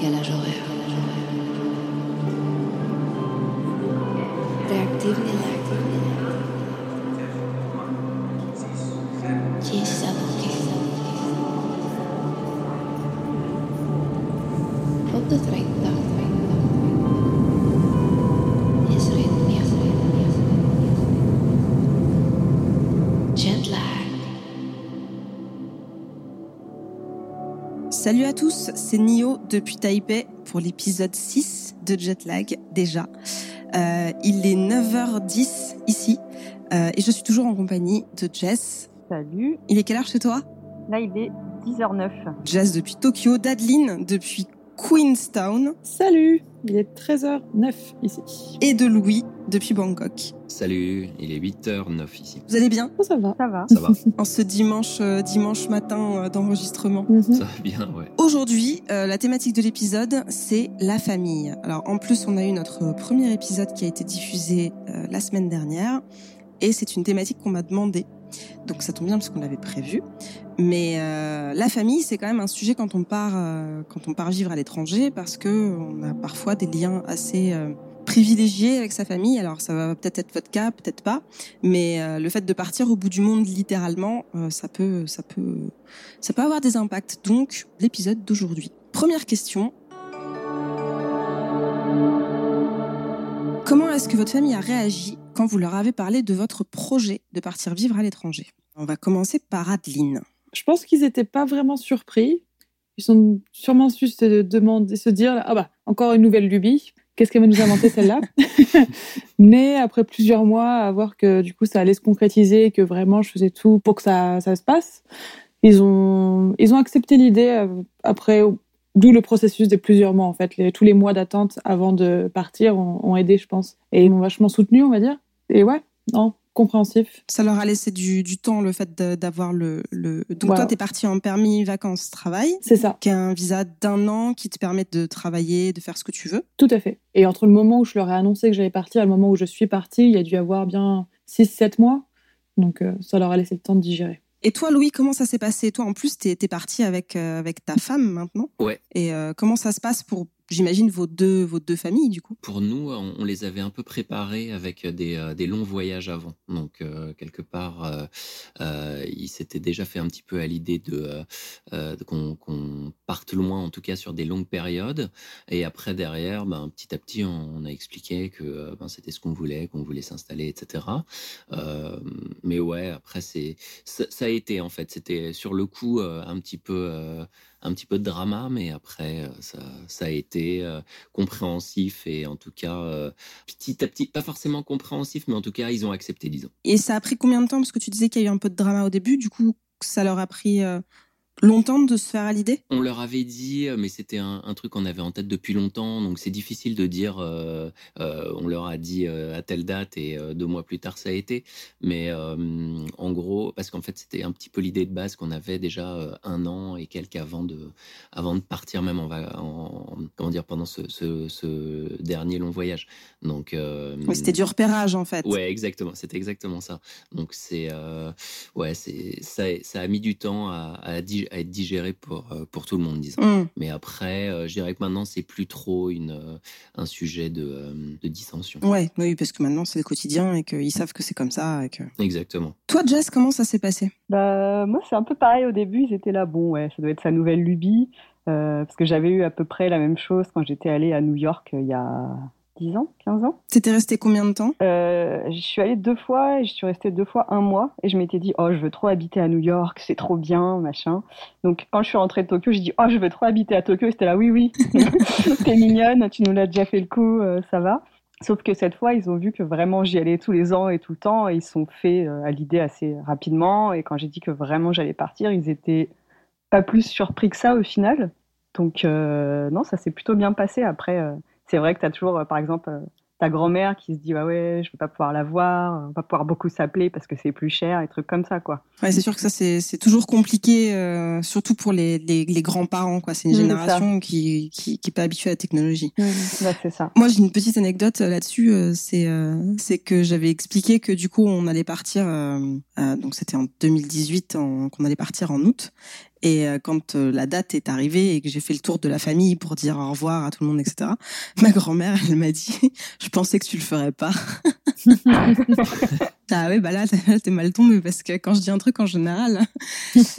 décalage horaire. Réactivité Ci Salut à tous, c'est Nio depuis Taipei pour l'épisode 6 de Jetlag déjà. Euh, il est 9h10 ici euh, et je suis toujours en compagnie de Jess. Salut. Il est quelle heure chez toi? Là, il est 10h09. Jess depuis Tokyo, d'Adeline depuis Queenstown Salut Il est 13h09 ici. et de Louis depuis Bangkok. Salut, il est 8h09 ici. Vous allez bien? Oh, ça va. Ça va. Ça va, en ce dimanche, euh, dimanche matin euh, d'enregistrement Mhm. ça va bien, ouais. Aujourd'hui, euh, la thématique de l'épisode, c'est la famille. Alors en plus, on a eu notre premier épisode qui a été diffusé euh, la semaine dernière, et c'est une thématique qu'on m'a demandé. Donc ça tombe bien parce qu'on l'avait prévu. Mais euh, la famille, c'est quand même un sujet quand on part, euh, quand on part vivre à l'étranger, parce que on a parfois des liens assez euh, privilégiés avec sa famille. Alors ça va peut-être être votre cas, peut-être pas, mais le fait de partir au bout du monde littéralement, ça peut, ça peut, ça peut avoir des impacts. Donc l'épisode d'aujourd'hui. Première question. Comment est-ce que votre famille a réagi quand vous leur avez parlé de votre projet de partir vivre à l'étranger? On va commencer par Adeline. Je pense qu'ils n'étaient pas vraiment surpris. Ils sont sûrement juste se demander, se dire ah bah encore une nouvelle lubie. Qu'est-ce qu'elle va nous inventer celle-là? Mais après plusieurs mois à voir que du coup ça allait se concrétiser, que vraiment je faisais tout pour que ça, ça se passe, ils ont ils ont accepté l'idée euh, après. D'où le processus des plusieurs mois en fait. Les- tous les mois d'attente avant de partir ont, ont aidé, je pense, et ils m'ont vachement soutenu, on va dire. Et ouais, non, compréhensif. Ça leur a laissé du, du temps le fait d'avoir le, le... Donc Voilà. toi, t'es parti en permis vacances-travail, C'est ça. qui est un visa d'un an qui te permet de travailler, de faire ce que tu veux. Tout à fait. Et entre le moment où je leur ai annoncé que j'allais partir et le moment où je suis partie, il y a dû y avoir bien 6-7 mois. Donc euh, ça leur a laissé le temps de digérer. Et toi, Louis, comment ça s'est passé? Toi, en plus, t'es es parti avec, euh, avec ta femme maintenant. Ouais. Et euh, comment ça se passe pour, j'imagine, vos deux, vos deux familles, du coup Pour nous, on, les avait un peu préparés avec des, euh, des longs voyages avant. Donc, euh, quelque part, euh, euh, ils s'étaient déjà fait un petit peu à l'idée de, euh, euh, qu'on parte loin, en tout cas sur des longues périodes. Et après, derrière, ben, petit à petit, on, a expliqué que euh, ben, c'était ce qu'on voulait, qu'on voulait s'installer, etc. Euh, mais ouais, après, ça, a été, en fait. C'était sur le coup euh, un petit peu... un petit peu de drama, mais après, euh, ça, ça a été euh, compréhensif et en tout cas, euh, petit à petit, pas forcément compréhensif, mais en tout cas, ils ont accepté, disons. Et ça a pris combien de temps? Parce que tu disais qu'il y a eu un peu de drama au début, du coup, ça leur a pris longtemps de se faire à l'idée? On leur avait dit, euh, mais c'était un, un truc qu'on avait en tête depuis longtemps, donc c'est difficile de dire, euh, euh, on leur a dit euh, à telle date et deux mois plus tard ça a été. Mais en gros, parce qu'en fait c'était un petit peu l'idée de base qu'on avait déjà un an et quelques avant de, avant de partir même en, va- en comment dire, pendant ce, ce- ce dernier long voyage. Donc Ouais, C'était du repérage, en fait. Ouais, exactement. C'était exactement ça. Donc c'est ouais, c'est ça, ça a mis du temps à, à, dig- à être digéré pour euh, pour tout le monde, disons. Hum. Mais après, euh, je dirais que maintenant c'est plus trop une euh, un sujet de, euh, de dissension. Ouais, oui, parce que maintenant c'est le quotidien et qu'ils savent que c'est comme ça. Et que... Exactement. Toi, Jess, comment ça s'est passé? Bah, moi, c'est un peu pareil au début. Ils étaient là, bon, ouais, ça doit être sa nouvelle lubie. Euh, parce que j'avais eu à peu près la même chose quand j'étais allée à New York euh, il y a 10 ans, 15 ans. T'étais resté combien de temps? Euh, je suis allée deux fois et je suis restée deux fois un mois. Et je m'étais dit, oh, je veux trop habiter à New York, c'est trop bien, machin. Donc, quand je suis rentrée de Tokyo, j'ai dit, oh, je veux trop habiter à Tokyo. Et c'était là, oui, oui, t'es mignonne, tu nous l'as déjà fait le coup, euh, ça va. Sauf que cette fois, ils ont vu que vraiment j'y allais tous les ans et tout le temps. Et ils se sont fait euh, à l'idée assez rapidement. Et quand j'ai dit que vraiment j'allais partir, ils étaient pas plus surpris que ça au final. Donc, euh, non, ça s'est plutôt bien passé. Après, euh, c'est vrai que tu as toujours, euh, par exemple, euh, ta grand-mère qui se dit ah ouais, je vais pas pouvoir la voir, on va pas pouvoir beaucoup s'appeler parce que c'est plus cher, et trucs comme ça, quoi. Ouais, c'est sûr que ça, c'est c'est toujours compliqué, euh, surtout pour les, les, les grands-parents. quoi. C'est une génération qui, qui, qui est pas habituée à la technologie. C'est ça. Moi, j'ai une petite anecdote euh, là-dessus. euh, C'est euh, c'est que j'avais expliqué que du coup, on allait partir. euh, euh, donc, c'était en 2018 en- qu'on allait partir en août. Et euh, quand euh, la date est arrivée et que j'ai fait le tour de la famille pour dire au revoir à tout le monde, etc., ma grand-mère, elle m'a dit, je pensais que tu le ferais pas. ah ouais, bah là, t'es mal tombé parce que quand je dis un truc en général,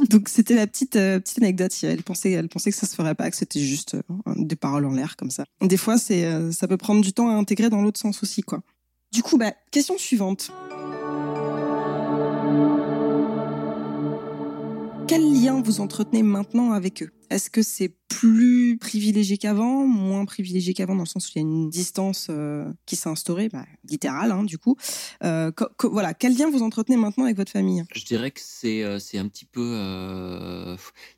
donc c'était la petite euh, petite anecdote. Elle pensait, elle pensait que ça se ferait pas, que c'était juste des paroles en l'air comme ça. Des fois, c'est, ça peut prendre du temps à intégrer dans l'autre sens aussi, quoi. Du coup, bah, question suivante. Quel lien vous entretenez maintenant avec eux? Est-ce que c'est plus privilégié qu'avant, moins privilégié qu'avant, dans le sens où il y a une distance euh, qui s'est instaurée, bah, littérale, hein, du coup. Euh, voilà, quel lien vous entretenez maintenant avec votre famille? Je dirais que c'est euh, un petit peu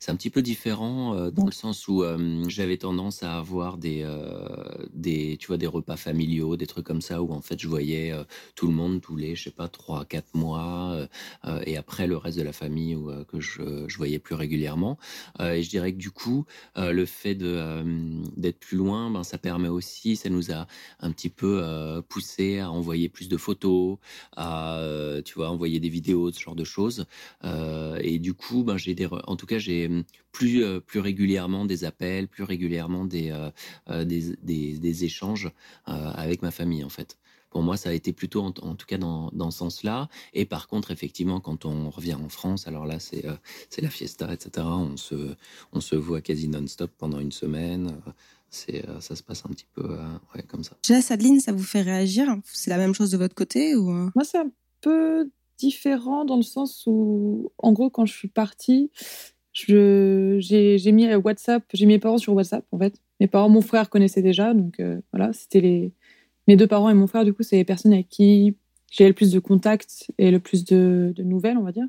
un petit peu différent dans le sens où j'avais tendance à avoir des des tu vois des repas familiaux, des trucs comme ça où en fait je voyais tout le monde tous les je sais pas trois quatre mois et après le reste de la famille où, que je je voyais plus régulièrement. Et je dirais que du coup euh, le fait euh, d'être plus loin, ben ça permet aussi, ça nous a un petit peu euh, poussé à envoyer plus de photos, à tu vois envoyer des vidéos, ce genre de choses. et du coup, ben en tout cas j'ai plus plus régulièrement des appels, plus régulièrement des, des, échanges avec ma famille en fait pour moi, ça a été plutôt, en, tout cas, dans, dans ce sens-là. Et par contre, effectivement, quand on revient en France, alors là, c'est euh, c'est la fiesta, etc. On se, on se voit quasi non-stop pendant une semaine. C'est, euh, ça se passe un petit peu euh, ouais, comme ça. Jess, Adeline, ça vous fait réagir? C'est la même chose de votre côté ou Moi, c'est un peu différent dans le sens où, en gros, quand je suis partie, je, j'ai, j'ai mis WhatsApp, j'ai mis mes parents sur WhatsApp, en fait. Mes parents, mon frère connaissait déjà, donc voilà, c'était les mes deux parents et mon frère, du coup, c'est les personnes avec qui j'ai le plus de contacts et le plus de, nouvelles, on va dire.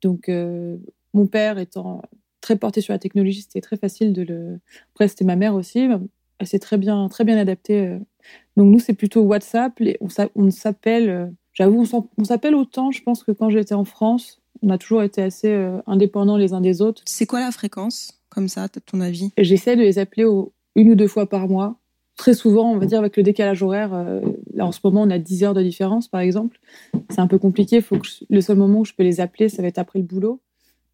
Donc, euh, mon père étant très porté sur la technologie, c'était très facile de le. Après, c'était ma mère aussi. Elle s'est très bien, très bien adaptée. Euh. Donc, nous, c'est plutôt WhatsApp. On s'appelle. Euh, j'avoue, on s'appelle autant, je pense, que quand j'étais en France. On a toujours été assez indépendants les uns des autres. C'est quoi la fréquence, comme ça, à ton avis? J'essaie de les appeler une ou deux fois par mois très souvent, on va dire, avec le décalage horaire, euh, là en ce moment, on a 10 heures de différence, par exemple. C'est un peu compliqué. Faut que le seul moment où je peux les appeler, ça va être après le boulot.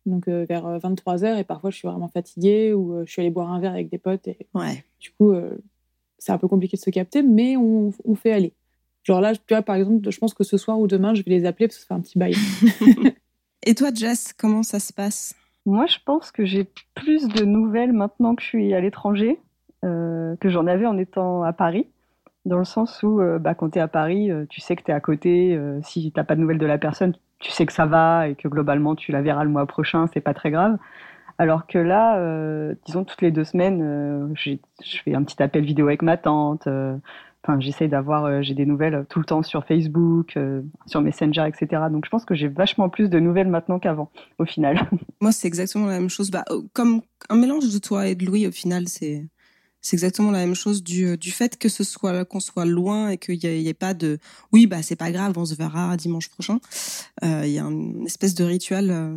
Donc euh, vers 23 euh, heures, et parfois je suis vraiment fatiguée ou je suis allée boire un verre avec des potes. Et, ouais. Du coup, c'est un peu compliqué de se capter, mais on, on, fait aller. Genre là, tu vois, par exemple, je pense que ce soir ou demain, je vais les appeler parce que ça fait un petit bail. et toi, Jess, comment ça se passe? Moi, je pense que j'ai plus de nouvelles maintenant que je suis à l'étranger euh, que j'en avais en étant à Paris, dans le sens où euh, bah, quand tu es à Paris, euh, tu sais que tu es à côté, si tu n'as pas de nouvelles de la personne, tu sais que ça va et que globalement tu la verras le mois prochain, c'est pas très grave. Alors que là, disons toutes les deux semaines, je fais un petit appel vidéo avec ma tante. Enfin, j'essaie d'avoir, j'ai des nouvelles tout le temps sur Facebook, sur Messenger, etc. Donc, je pense que j'ai vachement plus de nouvelles maintenant qu'avant, au final. Moi, c'est exactement la même chose. Bah, comme un mélange de toi et de Louis, au final, c'est c'est exactement la même chose du, euh, du fait que ce soit qu'on soit loin et qu'il n'y ait, pas de oui bah c'est pas grave on se verra dimanche prochain. Euh, il y a une espèce de rituel euh,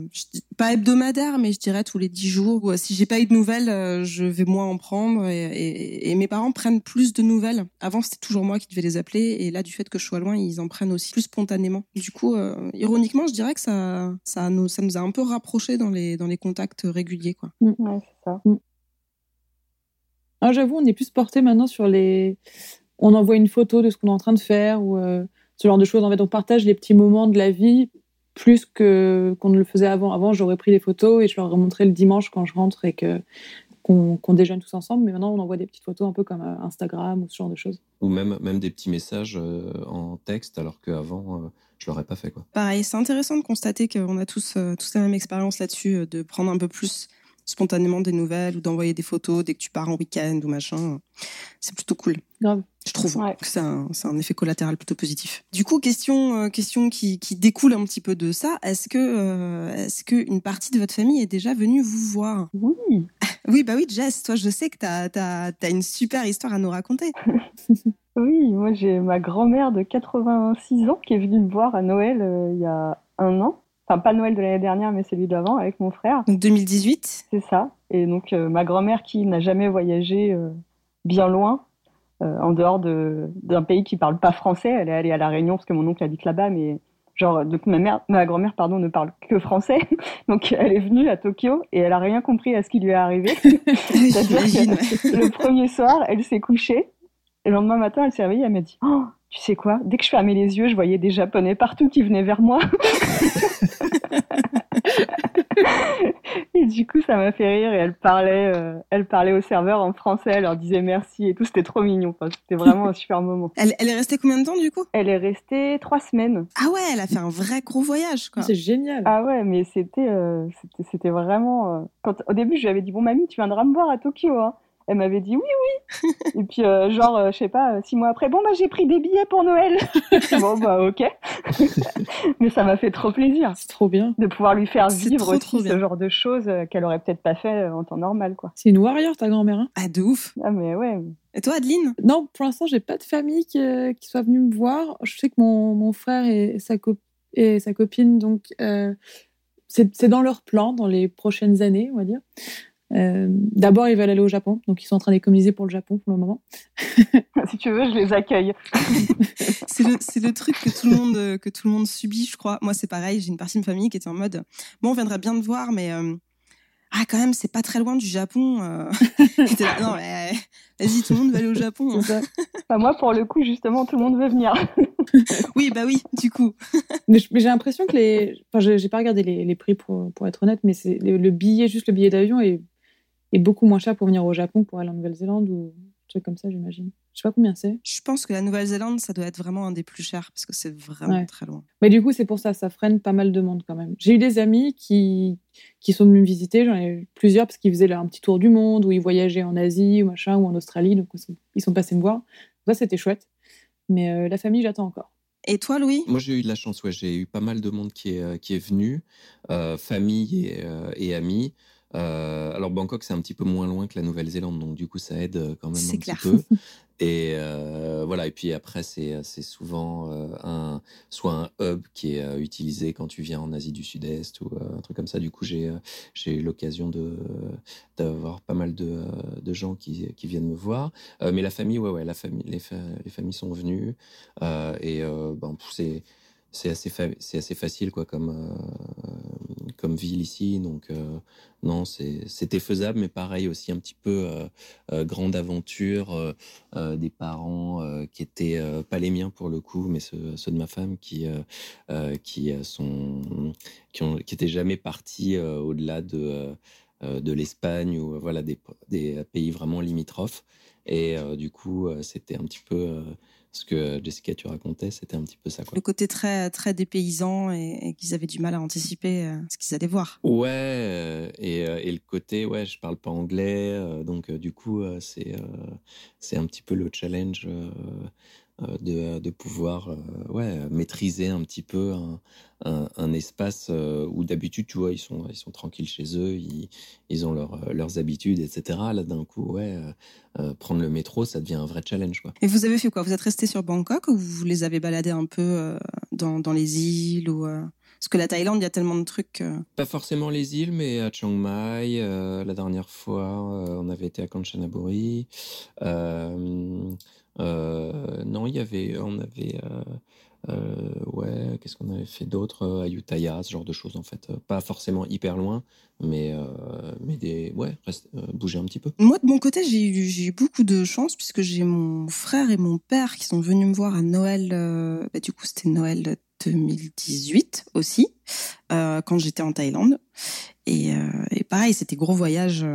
pas hebdomadaire mais je dirais tous les dix jours où, si j'ai pas eu de nouvelles je vais moins en prendre et, et, mes parents prennent plus de nouvelles. Avant c'était toujours moi qui devais les appeler et là du fait que je sois loin ils en prennent aussi plus spontanément. Du coup ironiquement je dirais que ça ça nous ça nous a un peu rapprochés dans les dans les contacts réguliers quoi. Ouais c'est ça. Mm. Ah, j'avoue, on est plus porté maintenant sur les. On envoie une photo de ce qu'on est en train de faire ou euh, ce genre de choses. En fait, on partage les petits moments de la vie plus que qu'on ne le faisait avant. Avant, j'aurais pris des photos et je leur montrais le dimanche quand je rentre et que qu'on déjeune tous ensemble. Mais maintenant, on envoie des petites photos un peu comme euh, Instagram ou ce genre de choses. Ou même même des petits messages euh, en texte, alors qu'avant. je l'aurais pas fait quoi. Pareil, c'est intéressant de constater qu'on a tous tous la même expérience là-dessus, de prendre un peu plus spontanément des nouvelles ou d'envoyer des photos dès que tu pars en week-end ou machin. C'est plutôt cool. Je trouve que c'est un, un, effet collatéral plutôt positif. Du coup, question, euh, question qui, qui, découle un petit peu de ça. Est-ce que, euh, est-ce que une partie de votre famille est déjà venue vous voir? Oui. oui, bah oui, Jess, toi, je sais que tu as, as, une super histoire à nous raconter. oui, moi, j'ai ma grand-mère de 86 ans qui est venue me voir à Noël euh, il y a un an enfin pas Noël de l'année dernière, mais celui d'avant avec mon frère. Donc 2018 C'est ça. Et donc euh, ma grand-mère qui n'a jamais voyagé euh, bien loin, euh, en dehors d'un pays qui parle pas français, elle est allée à La Réunion parce que mon oncle habite là-bas, mais Genre, donc ma mère, ma grand-mère, pardon, ne parle que français. Donc, elle est venue à Tokyo et elle a rien compris à ce qui lui est arrivé. J'imagine. le premier soir, elle s'est couchée. Et le lendemain matin, elle s'est réveillée. Elle m'a dit, oh, tu sais quoi? Dès que je fermais les yeux, je voyais des Japonais partout qui venaient vers moi. et du coup, ça m'a fait rire et elle parlait, euh, elle parlait au serveur en français, elle leur disait merci et tout. C'était trop mignon. Enfin, c'était vraiment un super moment. Elle, elle est restée combien de temps du coup? Elle est restée trois semaines. Ah ouais, elle a fait un vrai gros voyage quoi. C'est génial. Ah ouais, mais c'était, euh, c'était vraiment. euh, Quand au début, je lui avais dit bon mamie, tu viendras me voir à Tokyo. Hein. Elle m'avait dit oui oui. et puis euh, genre, euh, je sais pas, euh, six mois après, bon bah j'ai pris des billets pour Noël. bon bah ok. mais ça m'a fait trop plaisir C'est trop bien. de pouvoir lui faire vivre trop, aussi trop ce genre de choses euh, qu'elle aurait peut-être pas fait en temps normal quoi. C'est une warrior, ta grand-mère. Hein Ah de ouf. Ah mais ouais. Et toi Adeline? Non, pour l'instant, j'ai pas de famille qui, euh, qui soit venue me voir. Je sais que mon, mon frère et sa, co- et sa copine, donc, euh, c'est c'est dans leur plan, dans les prochaines années, on va dire. Euh, D'abord, ils veulent aller au Japon, donc ils sont en train d'économiser pour le Japon pour le moment. si tu veux, je les accueille. C'est le, truc que tout le monde que tout le monde subit, je crois. Moi, c'est pareil. J'ai une partie de ma famille qui était en mode, bon, on viendrait bien te voir, mais euh, ah, quand même, c'est pas très loin du Japon. euh. Là, non, mais vas-y, tout le monde va aller au Japon. hein. Ça. Enfin, moi, pour le coup, justement, tout le monde veut venir. Oui, bah oui, du coup. Mais j'ai l'impression que les. Enfin, j'ai j'ai pas regardé les, les prix pour, pour être honnête, mais c'est le, le billet, juste le billet d'avion est, est beaucoup moins cher pour venir au Japon pour aller en Nouvelle-Zélande ou un truc comme ça, j'imagine. Je sais pas combien c'est. Je pense que la Nouvelle-Zélande, ça doit être vraiment un des plus chers parce que c'est vraiment Ouais. très loin. Mais du coup, c'est pour ça, ça freine pas mal de monde quand même. J'ai eu des amis qui, qui sont venus me visiter, j'en ai eu plusieurs parce qu'ils faisaient là un petit tour du monde ou ils voyageaient en Asie ou machin ou en Australie, donc ils sont, ils sont passés me voir. Ça, c'était chouette. Mais euh, la famille, j'attends encore. Et toi, Louis? Moi, j'ai eu de la chance, ouais. J'ai eu pas mal de monde qui est, euh, qui est venu, euh, famille et, euh, et amis. Euh, alors, Bangkok, c'est un petit peu moins loin que la Nouvelle-Zélande, donc du coup, ça aide euh, quand même un clair. petit peu. Et euh, voilà, et puis après, c'est souvent euh, un, soit un hub qui est utilisé quand tu viens en Asie du Sud-Est ou un truc comme ça. Du coup, j'ai eu l'occasion d'avoir pas mal de, de gens qui, qui viennent me voir. Mais la famille, ouais, ouais, la famille, les, fa- les familles sont venues. Et ben, c'est c'est assez, assez facile quoi, comme, euh, comme ville ici. Donc, euh, non, c'était faisable, mais pareil aussi un petit peu euh, grande aventure. des parents qui étaient pas les miens pour le coup, mais ceux, de ma femme qui, qui, sont, qui, ont, qui étaient jamais partis au-delà de, de l'Espagne ou voilà, des, des pays vraiment limitrophes. Et du coup, c'était un petit peu ce que Jessica, tu racontais, c'était un petit peu ça. Quoi. Le côté très, très dépaysant et, et qu'ils avaient du mal à anticiper euh, ce qu'ils allaient voir. Ouais, euh, et, euh, et le côté, ouais, je parle pas anglais, donc du coup, c'est c'est un petit peu le challenge de, de pouvoir euh, ouais, maîtriser un petit peu un, un, espace euh, où d'habitude, tu vois, ils sont, ils sont tranquilles chez eux, ils, ils ont leur, euh, leurs habitudes, etc. Là, d'un coup, ouais, euh, euh, prendre le métro, ça devient un vrai challenge, quoi. Et vous avez fait quoi? Vous êtes resté sur Bangkok ou vous les avez baladés un peu euh, dans, dans les îles ou euh, Parce que la Thaïlande, il y a tellement de trucs. euh, Pas forcément les îles, mais à Chiang Mai, euh, la dernière fois, euh, on avait été à Kanchanaburi. Euh, euh, non, il y avait, on avait, euh, ouais, qu'est-ce qu'on avait fait d'autre euh, à Ayutthaya, ce genre de choses en fait. Euh, Pas forcément hyper loin, mais, mais des, ouais, bouger un petit peu. Moi, de mon côté, j'ai eu, eu beaucoup de chance puisque j'ai mon frère et mon père qui sont venus me voir à Noël. bah, du coup, c'était Noël 2018 aussi, quand j'étais en Thaïlande. Et, et pareil, c'était gros voyage.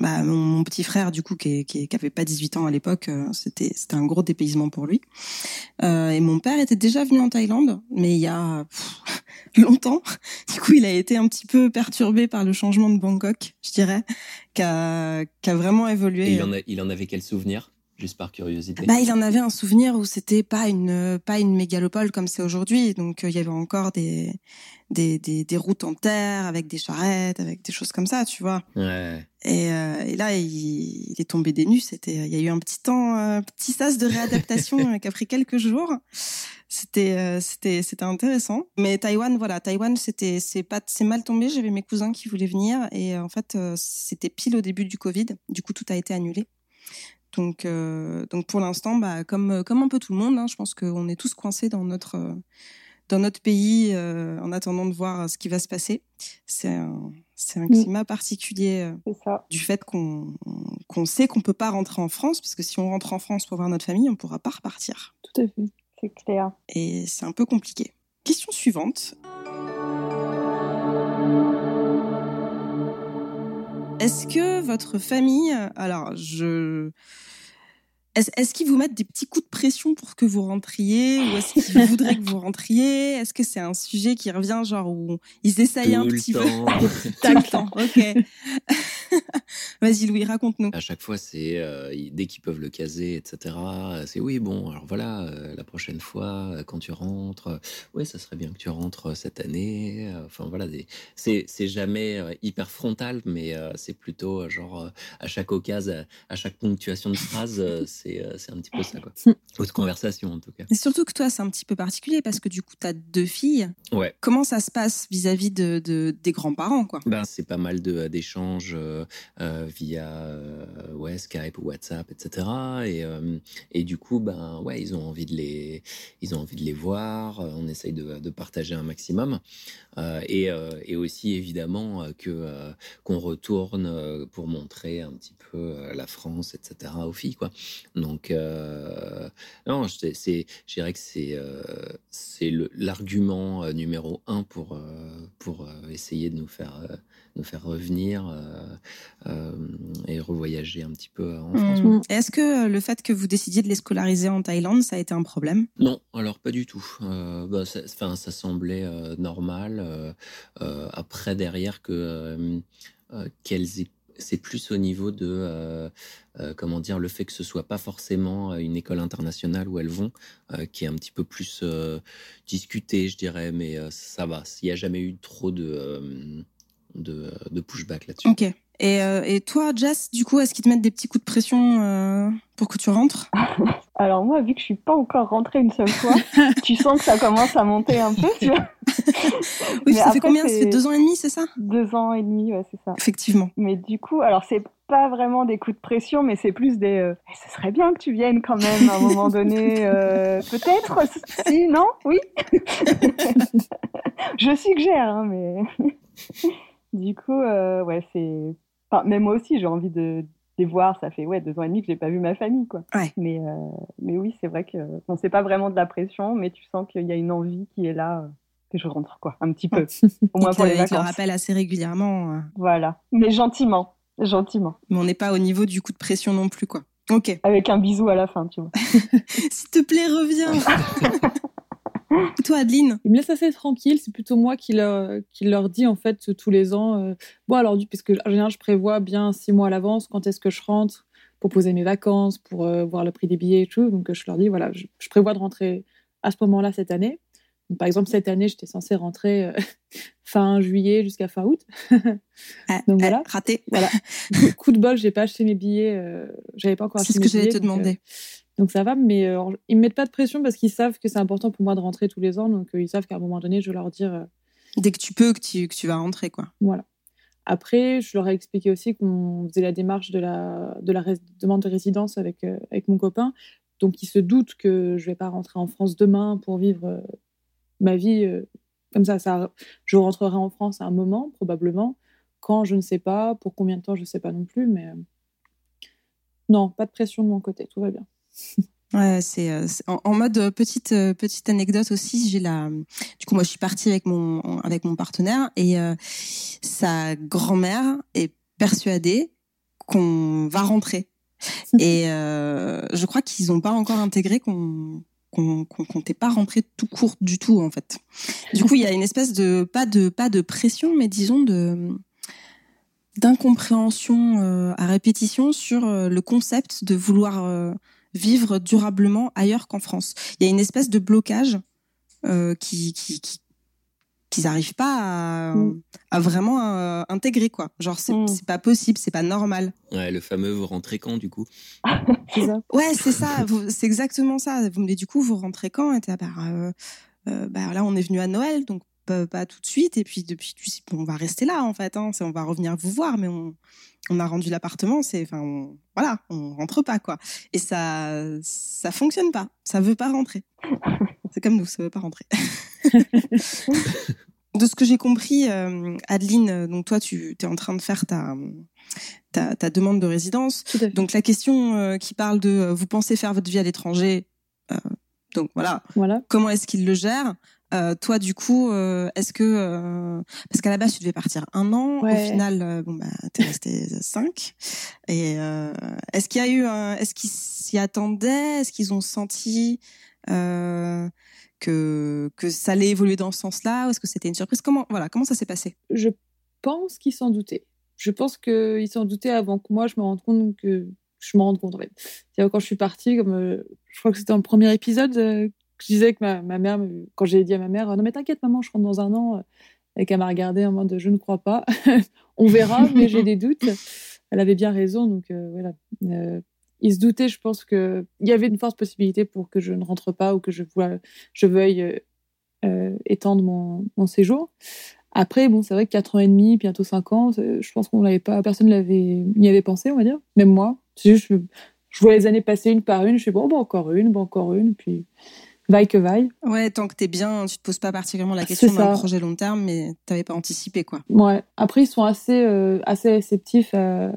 Bah, mon, petit frère, du coup, qui, qui, qui avait pas 18 ans à l'époque, euh, c'était c'était un gros dépaysement pour lui. Euh, et mon père était déjà venu en Thaïlande, mais il y a longtemps. Du coup, il a été un petit peu perturbé par le changement de Bangkok, je dirais, qui a, a vraiment évolué. Et il en, a- il en avait quel souvenir, juste par curiosité Bah, il en avait un souvenir où c'était pas une pas une mégalopole comme c'est aujourd'hui, donc euh, il y avait encore des, des des des routes en terre avec des charrettes, avec des choses comme ça, tu vois. Ouais. Et, euh, et là, il, il est tombé des nues. C'était, il y a eu un petit temps, un petit sas de réadaptation euh, qui a pris quelques jours. C'était, euh, c'était, c'était intéressant. Mais Taïwan, voilà, Taïwan, c'était, c'est pas, c'est mal tombé. J'avais mes cousins qui voulaient venir et euh, en fait, euh, c'était pile au début du Covid. Du coup, tout a été annulé. Donc, euh, donc pour l'instant, bah, comme, comme un peu tout le monde, hein, je pense qu'on est tous coincés dans notre, euh, dans notre pays euh, en attendant de voir ce qui va se passer. C'est un, c'est un Mm. climat particulier euh, ça. du fait qu'on qu'on sait qu'on peut pas rentrer en France, parce que si on rentre en France pour voir notre famille, on pourra pas repartir. Tout à fait. C'est clair. Et c'est un peu compliqué. Question suivante. Est-ce que votre famille, alors je, est-ce, est-ce qu'ils vous mettent des petits coups de pression pour que vous rentriez, ou est-ce qu'ils voudraient que vous rentriez? Est-ce que c'est un sujet qui revient, genre où ils essayent un Tout le petit peu? temps. tout le temps Ok. Vas-y Louis, raconte-nous. À chaque fois, c'est euh, dès qu'ils peuvent le caser, etc. C'est oui, bon, alors voilà, euh, la prochaine fois, euh, quand tu rentres, euh, ouais, ça serait bien que tu rentres euh, cette année. euh, Enfin voilà, c'est jamais euh, hyper frontal, mais euh, c'est plutôt euh, genre euh, à chaque occasion, à, à chaque ponctuation de phrase, c'est euh, c'est un petit peu ça quoi. De conversation en tout cas. Et surtout que toi, c'est un petit peu particulier parce que du coup, tu as deux filles. Ouais. Comment ça se passe vis-à-vis de, de- des grands-parents, quoi? Ben, c'est pas mal de- d'échanges euh, euh, via euh, ouais, Skype ou WhatsApp, etc. Et, euh, et du coup, ben, ouais, ils ont envie de les, ils ont envie de les voir. euh, On essaye de, de partager un maximum. Euh, et, euh, et aussi, évidemment, euh, que euh, qu'on retourne euh, pour montrer un petit peu euh, la France, etc. aux filles, quoi. Donc, euh, non, je- c'est, je dirais que c'est, euh, c'est l'argument euh, numéro un pour, euh, pour essayer de nous faire, nous faire revenir et revoyager un petit peu en France. Hmm. Est-ce que le fait que vous décidiez de les scolariser en Thaïlande, ça a été un problème? Non, alors pas du tout. Bah, ça, semblait normal. après, derrière, que qu'elles c'est plus au niveau de euh, euh, comment dire le fait que ce soit pas forcément euh, une école internationale où elles vont, qui est un petit peu plus discuté, je dirais, mais ça va. Il n'y a jamais eu trop de de, pushback là-dessus. Ok. Et, et toi, Jess, du coup, est-ce qu'ils te mettent des petits coups de pression pour que tu rentres? Alors moi, vu que je suis pas encore rentrée une seule fois, tu sens que ça commence à monter un peu, tu vois. Oui, ça fait combien? Ça c'est- fait deux ans et demi, c'est ça? Deux ans et demi, ouais, c'est ça. Effectivement. Mais du coup, alors c'est pas vraiment des coups de pression, mais c'est plus des. euh, Eh, ce serait bien que tu viennes quand même à un moment donné. euh, Peut-être, si, non, oui. Je suggère, hein, mais du coup, euh, ouais, c'est. Enfin, même moi aussi, j'ai envie de les voir. Ça fait ouais deux ans et demi que j'ai pas vu ma famille, quoi. Ouais. Mais euh, mais oui, c'est vrai que bon, c'est pas vraiment de la pression, mais tu sens qu'il y a une envie qui est là. euh, que je rentre quoi, un petit peu, au moins pour les ils te le vacances. rappellent assez régulièrement. euh, Voilà, mais gentiment, gentiment. mais on n'est pas au niveau du coup de pression non plus, quoi. Ok. Avec un bisou à la fin, tu vois. S'il te plaît, reviens. toi, Adeline? Ils me laissent assez tranquille. C'est plutôt moi qui leur, qui leur dis en fait tous les ans. euh, bon alors, du- parce que en général, je prévois bien six mois à l'avance quand est-ce que je rentre pour poser mes vacances, pour euh, voir le prix des billets et tout. Donc je leur dis voilà, je prévois de rentrer à ce moment-là cette année. Donc, par exemple, cette année, j'étais censée rentrer euh, fin juillet jusqu'à fin août. Ah, Donc ah, voilà. Raté. Voilà. Coup- de bol, j'ai pas acheté mes billets. euh, J'avais pas encore C'est acheté ce mes que j'allais billets, te donc, euh, demander. donc ça va, mais euh, ils me mettent pas de pression parce qu'ils savent que c'est important pour moi de rentrer tous les ans. Donc ils savent qu'à un moment donné, je vais leur dire Dès que tu peux, que tu, que tu vas rentrer, quoi. voilà. Après, je leur ai expliqué aussi qu'on faisait la démarche de la, de la demande de résidence avec, avec mon copain. Donc ils se doutent que je vais pas rentrer en France demain pour vivre ma vie euh, comme ça, ça. Je rentrerai en France à un moment, probablement. Quand, je ne sais pas. Pour combien de temps, je ne sais pas non plus. Mais euh, non, pas de pression de mon côté, tout va bien. Ouais, c'est euh, en, en mode petite petite anecdote aussi. J'ai la, du coup, moi, je suis partie avec mon avec mon partenaire et euh, sa grand-mère est persuadée qu'on va rentrer. Et euh, je crois qu'ils n'ont pas encore intégré qu'on qu'on qu'on comptait pas rentrer tout court du tout en fait. Du coup, il y a une espèce de pas de pas de pression, mais disons de d'incompréhension euh, à répétition sur euh, le concept de vouloir euh, vivre durablement ailleurs qu'en France. Il y a une espèce de blocage qui qui qui qu'ils n'arrivent pas à, Mm. à vraiment euh, intégrer quoi. Genre c'est Mm. c'est pas possible, c'est pas normal. Ouais, le fameux vous rentrez quand du coup? C'est ça. Ouais, c'est ça, c'est exactement ça. Vous me dites du coup vous rentrez quand? Et ah, bah, euh, euh, bah là on est venu à Noël donc pas, pas tout de suite et puis depuis tu sais, on va rester là en fait hein. On va revenir vous voir mais on on a rendu l'appartement, c'est enfin on- voilà, on rentre pas quoi. Et ça ça fonctionne pas, ça veut pas rentrer. C'est comme nous, ça veut pas rentrer. de ce que j'ai compris, euh, Adeline, euh, donc toi, tu es en train de faire ta, ta, ta demande de résidence. Donc la question euh, qui parle de euh, vous pensez faire votre vie à l'étranger, donc voilà, Voilà. comment est-ce qu'il le gère? Toi, du coup, est-ce que parce qu'à la base tu devais partir un an, Ouais. au final, bon bah t'es resté cinq. Et est-ce qu'il y a eu, un, est-ce qu'ils s'y attendaient, est-ce qu'ils ont senti euh, que que ça allait évoluer dans ce sens-là, ou est-ce que c'était une surprise? Comment voilà, comment ça s'est passé? Je pense qu'ils s'en doutaient. Je pense qu'ils s'en doutaient avant que moi je me rende compte que je me rende compte en Quand je suis partie, comme euh, je crois que c'était le premier épisode, euh, je disais que ma, ma mère, quand j'ai dit à ma mère, non mais t'inquiète maman, je rentre dans un an, euh, et qu'elle m'a regardé en mode je ne crois pas, on verra, mais j'ai des doutes. Elle avait bien raison, donc voilà. Euh, ils se doutaient, je pense que il y avait une forte possibilité pour que je ne rentre pas ou que je, veuille euh, euh, étendre mon, mon séjour. Après, bon, c'est vrai que 4 ans et demi, bientôt 5 ans, c'est- je pense qu'on l'avait pas, personne l'avait, n'y avait pensé, on va dire. Même moi. C'est juste, je, je vois les années passer une par une, je fais bon, bon, encore une, bon, encore une, puis vaille que vaille. Ouais, tant que t'es bien, tu te poses pas particulièrement la question d'un projet long terme, mais t'avais pas anticipé quoi. Ouais. Après, ils sont assez, euh, assez réceptifs à,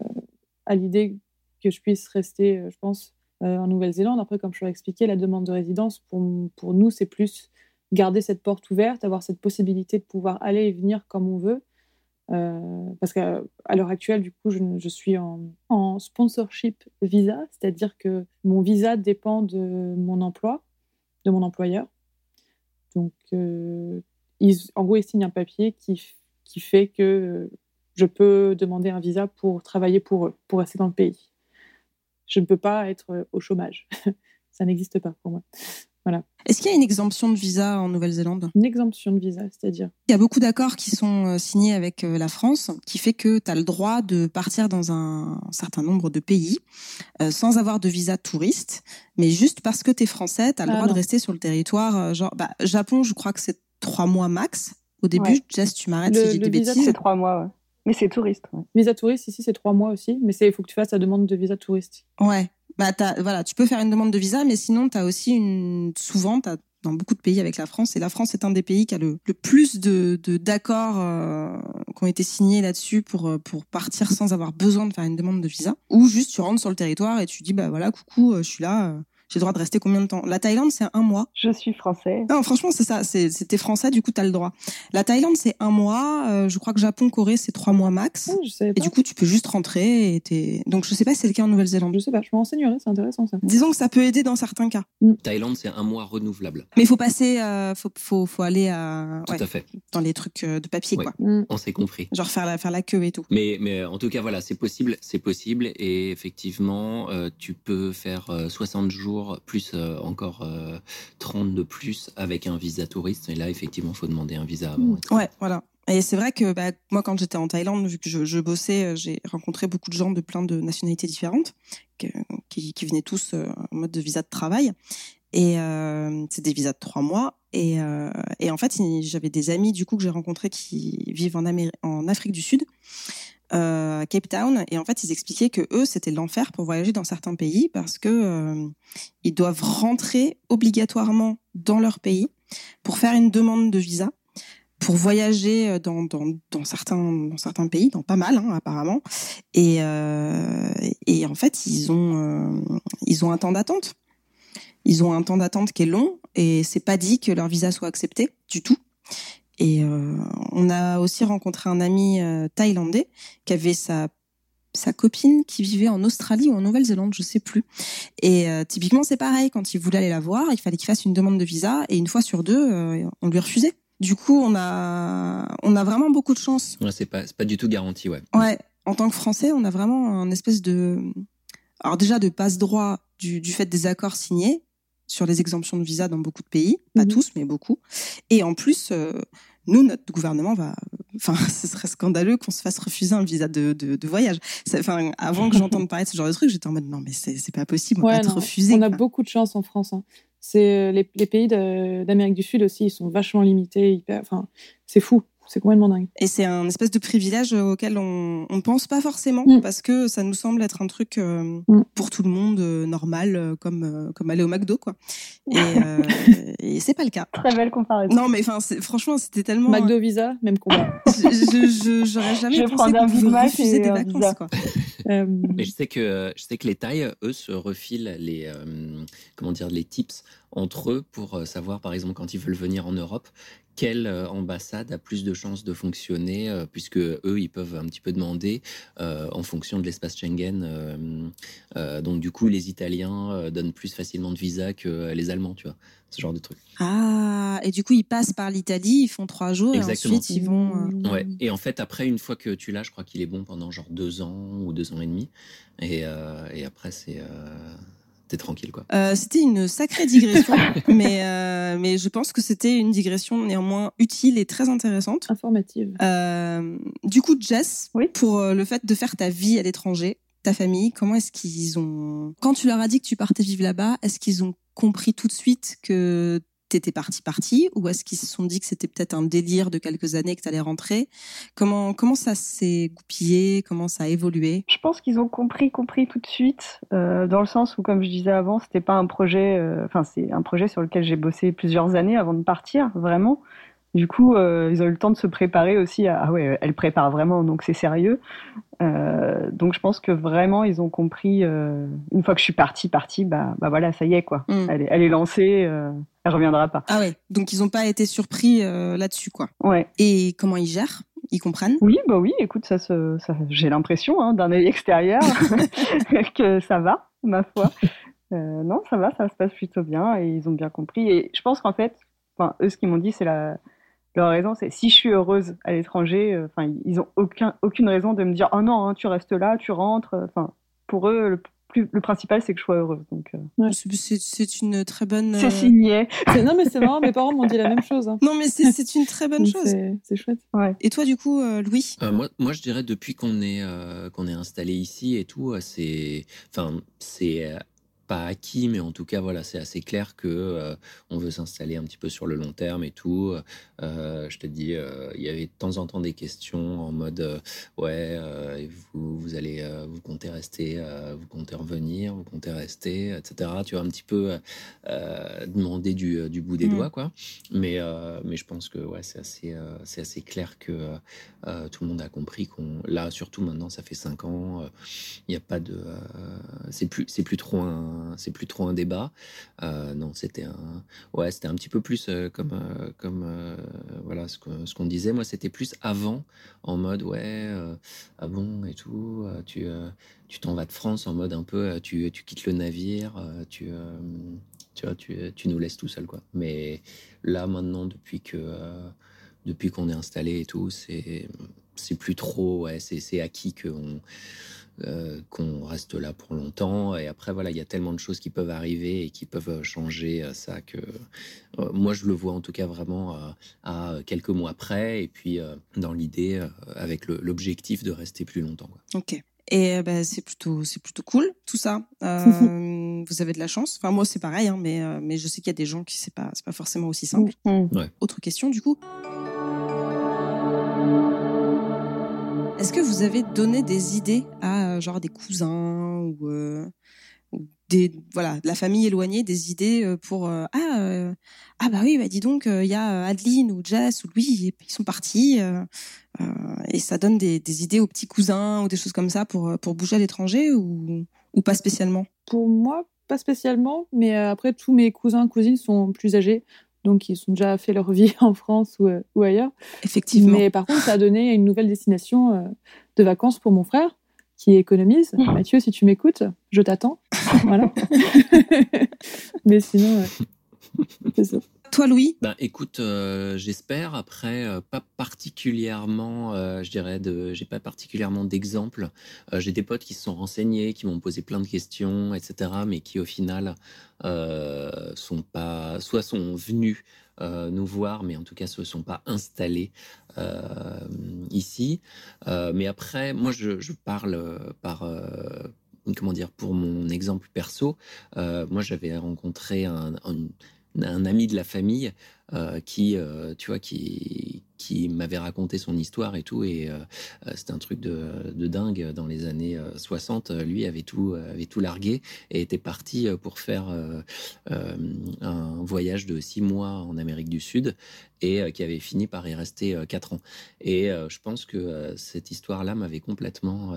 à l'idée que je puisse rester, euh, je pense, euh, en Nouvelle-Zélande. Après, comme je leur ai expliqué, la demande de résidence, pour, pour nous, c'est plus garder cette porte ouverte, avoir cette possibilité de pouvoir aller et venir comme on veut. Euh, parce qu'à l'heure actuelle, du coup, je, je suis en, sponsorship visa, c'est-à-dire que mon visa dépend de mon emploi, de mon employeur. Donc, ils, en gros, ils signent un papier qui, qui fait que je peux demander un visa pour travailler pour eux, pour rester dans le pays. Je ne peux pas être euh, au chômage. Ça n'existe pas pour moi. Est-ce qu'il y a une exemption de visa en Nouvelle-Zélande? Une exemption de visa, c'est-à-dire Il y a beaucoup d'accords qui sont euh, signés avec euh, la France, qui fait que tu as le droit de partir dans un certain nombre de pays euh, sans avoir de visa touriste, mais juste parce que tu es français, tu as le Ah, droit de rester sur le territoire. genre, bah, Japon, je crois que c'est trois mois max. Au début, Ouais. Jess, tu m'arrêtes si j'ai le des visa, bêtises. C'est trois mois, ouais. Mais c'est touriste. ouais. visa touriste ici, c'est trois mois aussi, mais c'est il faut que tu fasses la demande de visa touriste. Ouais. Bah, t'as- voilà, tu peux faire une demande de visa, mais sinon, tu as aussi une. Souvent, t'as dans beaucoup de pays avec la France, et la France est un des pays qui a le, le plus de de- d'accords euh, qui ont été signés là-dessus pour, euh, pour partir sans avoir besoin de faire une demande de visa. Ou juste, tu rentres sur le territoire et tu dis, bah voilà, coucou, euh, je suis là, euh, j'ai le droit de rester combien de temps? La Thaïlande, c'est un mois. Je suis français. Non, franchement, c'est ça, t'es français, du coup, t'as le droit. La Thaïlande, c'est un mois, euh, je crois que Japon, Corée, c'est trois mois max. Ah, je savais Et du coup, tu peux juste rentrer et t'es... Donc, je sais pas si c'est le cas en Nouvelle-Zélande. Je sais pas, je me renseignerai, c'est intéressant ça. Disons que ça peut aider dans certains cas. Thaïlande, c'est un mois renouvelable. Mais il faut passer, euh, faut, faut, faut aller à, Tout ouais, à fait. dans les trucs euh, de papier, Ouais. quoi. Mm. On s'est compris. Genre faire la, faire la queue et tout. Mais, mais en tout cas, voilà, c'est possible, c'est possible. Et effectivement, euh, tu peux faire euh, 60 jours plus euh, encore euh, 30 de plus avec un visa touriste. Et là, effectivement, il faut demander un visa avant. Ouais, voilà. Et c'est vrai que bah, moi, quand j'étais en Thaïlande, vu que je, je bossais, euh, j'ai rencontré beaucoup de gens de plein de nationalités différentes qui, qui venaient tous euh, en mode de visa de travail. Et euh, c'est des visas de trois mois. Et, euh, et en fait, j'avais des amis du coup que j'ai rencontrés qui vivent en Afrique du Sud, euh, Cape Town. Et en fait, ils expliquaient que eux, c'était l'enfer pour voyager dans certains pays parce que euh, ils doivent rentrer obligatoirement dans leur pays pour faire une demande de visa pour voyager euh, dans, dans, certains, dans certains pays, dans pas mal hein, apparemment. Et, euh, et en fait, ils ont, ils ont un temps d'attente. Ils ont un temps d'attente qui est long et c'est pas dit que leur visa soit accepté du tout. Et euh, on a aussi rencontré un ami euh, thaïlandais qui avait sa sa copine qui vivait en Australie ou en Nouvelle-Zélande, je sais plus. Et euh, typiquement, c'est pareil. Quand il voulait aller la voir, il fallait qu'il fasse une demande de visa et une fois sur deux, euh, on lui refusait. Du coup, on a, on a vraiment beaucoup de chance. Ouais, c'est pas, du tout garanti, ouais. Ouais, en tant que Français, on a vraiment un espèce de, alors déjà de passe droit du, du fait des accords signés sur les exemptions de visa dans beaucoup de pays, pas Mhm. tous, mais beaucoup. Et en plus, euh, nous, notre gouvernement va, enfin, ce serait scandaleux qu'on se fasse refuser un visa de, de, de voyage. Enfin, avant que j'entende parler de ce genre de truc, j'étais en mode non, mais c'est pas possible, on va Ouais, non, on a quoi. beaucoup de chance en France. hein. C'est euh, les, les pays d'Amérique du Sud aussi, ils sont vachement limités. hyper- Enfin, c'est fou. c'est complètement dingue. Et c'est un espèce de privilège auquel on ne pense pas forcément Mm. parce que ça nous semble être un truc euh, Mm. pour tout le monde euh, normal, comme, euh, comme aller au McDo, quoi. Et c'est pas le cas. Très belle comparaison. Non, mais enfin, c'est- franchement, c'était tellement. McDo Visa, même combat. Je- je- je- J'aurais jamais Je pensé qu'on pouvait refuser des un vacances, Visa. quoi. Euh, Mais je sais que je sais que les Thaïs, eux, se refilent les euh, comment dire les tips entre eux pour euh, savoir, par exemple, quand ils veulent venir en Europe, quelle euh, ambassade a plus de chances de fonctionner, euh, puisque eux, ils peuvent un petit peu demander euh, en fonction de l'espace Schengen. euh, euh, donc du coup, les Italiens euh, donnent plus facilement de visa que les Allemands, tu vois, ce genre de truc. Ah, et du coup, ils passent par l'Italie, ils font trois jours Exactement. et ensuite ils vont. euh, Ouais. Et en fait, après, une fois que tu l'as, je crois qu'il est bon pendant genre deux ans ou deux ans et demi. Et, euh, et après, c'est euh, t'es tranquille, quoi. Euh, c'était une sacrée digression, mais, euh, mais je pense que c'était une digression néanmoins utile et très intéressante. informative. Euh, du coup, Jess, Oui. pour le fait de faire ta vie à l'étranger, ta famille, comment est-ce qu'ils ont... Quand tu leur as dit que tu partais vivre là-bas, est-ce qu'ils ont compris tout de suite que t'étais parti parti ou est-ce qu'ils se sont dit que c'était peut-être un délire de quelques années que t'allais rentrer? Comment comment ça s'est goupillé? Comment ça a évolué? Je pense qu'ils ont compris, compris tout de suite, euh, dans le sens où, comme je disais avant, c'était pas un projet, euh, enfin c'est un projet sur lequel j'ai bossé plusieurs années avant de partir, vraiment. Du coup, euh, ils ont eu le temps de se préparer aussi. À, ah ouais, elle prépare vraiment, donc c'est sérieux. Euh, donc je pense que vraiment ils ont compris. euh, une fois que je suis partie, partie, bah, bah voilà, ça y est quoi. Mm. Elle, est, elle est lancée, euh, elle reviendra pas. Ah ouais, donc ils n'ont pas été surpris euh, là-dessus quoi. Ouais. Et comment ils gèrent? Ils comprennent? Oui, bah oui. Écoute, ça, se, ça j'ai l'impression hein, d'un œil extérieur que ça va, ma foi. Euh, non, ça va, ça se passe plutôt bien et ils ont bien compris. Et je pense qu'en fait, enfin, eux, ce qu'ils m'ont dit, c'est la leur raison, c'est si je suis heureuse à l'étranger, euh, enfin, ils ont aucun aucune raison de me dire oh non, hein, tu restes là, tu rentres. Enfin, pour eux, le plus le principal, c'est que je sois heureuse. Donc, euh, C'est- C'est c'est une très bonne. c'est euh, signé. C'est- Non, mais c'est marrant, mes parents m'ont dit la même chose. hein. Non mais c'est c'est une très bonne chose. C'est c'est chouette. Ouais. Et toi du coup, euh, Louis? Euh, moi, moi, je dirais depuis qu'on est euh, qu'on est installé ici et tout, euh, c'est, enfin, c'est euh, pas acquis, mais en tout cas, voilà, c'est assez clair que euh, on veut s'installer un petit peu sur le long terme et tout. Euh, je te dis, euh, il y avait de temps en temps des questions en mode, ouais, vous, vous allez, vous comptez rester, vous comptez revenir, vous comptez rester, etc. Tu vois un petit peu demander du, du bout des Mm. doigts, quoi. Mais, mais je pense que ouais, c'est assez, c'est assez clair que tout le monde a compris qu'on là surtout maintenant ça fait cinq ans il n'y a pas de c'est plus c'est plus trop un c'est plus trop un débat. Euh, non c'était un ouais c'était un petit peu plus euh, comme euh, comme voilà ce que- ce qu'on disait. Moi c'était plus avant en mode ouais ah bon et tout tu tu t'en vas de France en mode un peu tu tu quittes le navire tu tu vois tu tu nous laisses tout seul quoi. Mais là maintenant depuis que depuis qu'on est installé et tout, c'est c'est plus trop, ouais, c'est c'est acquis qu'on euh, qu'on reste là pour longtemps. Et après, voilà, il y a tellement de choses qui peuvent arriver et qui peuvent changer euh, ça que euh, moi, je le vois en tout cas vraiment euh, à quelques mois près. Et puis, euh, dans l'idée, euh, avec l'objectif de rester plus longtemps. quoi. Ok. Et euh, bah, c'est plutôt c'est plutôt cool tout ça. Euh, vous avez de la chance. Enfin moi c'est pareil, hein, mais euh, mais je sais qu'il y a des gens qui c'est pas c'est pas forcément aussi simple. Mm. Autre question du coup? Est-ce que vous avez donné des idées à euh, genre des cousins ou, euh, ou des voilà de la famille éloignée, des idées euh, pour ah ah bah oui bah dis donc il y a Adeline ou Jess ou Louis ils sont partis et ça donne des, des idées aux petits cousins ou des choses comme ça pour bouger à l'étranger ou pas spécialement? Pour moi, pas spécialement, mais après, tous mes cousins, cousines sont plus âgés, donc ils ont déjà fait leur vie en France ou, euh, ou ailleurs. Effectivement. Mais par contre, ça a donné une nouvelle destination euh, de vacances pour mon frère, qui économise. Mathieu, si tu m'écoutes, je t'attends. Voilà. mais sinon, euh, c'est ça. Toi Louis? Ben, écoute, euh, j'espère. Après, euh, pas particulièrement, euh, je dirais, de, j'ai pas particulièrement d'exemples. J'ai des potes qui se sont renseignés, qui m'ont posé plein de questions, etc., mais qui au final sont pas, soit sont venus nous voir, mais en tout cas se sont pas installés ici. Mais après, moi, je, parle par comment dire pour mon exemple perso. Moi, j'avais rencontré un- un ami de la famille euh, qui, euh, tu vois, qui, qui m'avait raconté son histoire et tout. Et c'était un truc de, dingue. Dans les années 60, lui avait tout, avait tout largué et était parti pour faire un voyage de six mois en Amérique du Sud et qui avait fini par y rester quatre ans. Et je pense que cette histoire-là m'avait complètement